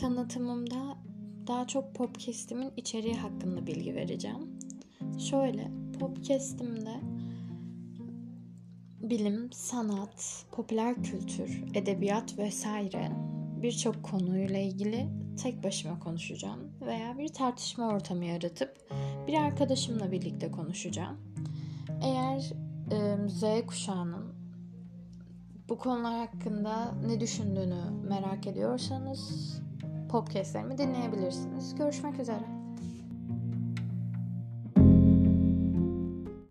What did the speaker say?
tanıtımımda daha çok podcast'imin içeriği hakkında bilgi vereceğim. Şöyle, podcast'imde bilim, sanat, popüler kültür, edebiyat vesaire birçok konuyla ilgili tek başıma konuşacağım veya bir tartışma ortamı yaratıp bir arkadaşımla birlikte konuşacağım. Eğer e, Z kuşağının bu konular hakkında ne düşündüğünü merak ediyorsanız podcastlerimi dinleyebilirsiniz. Görüşmek üzere.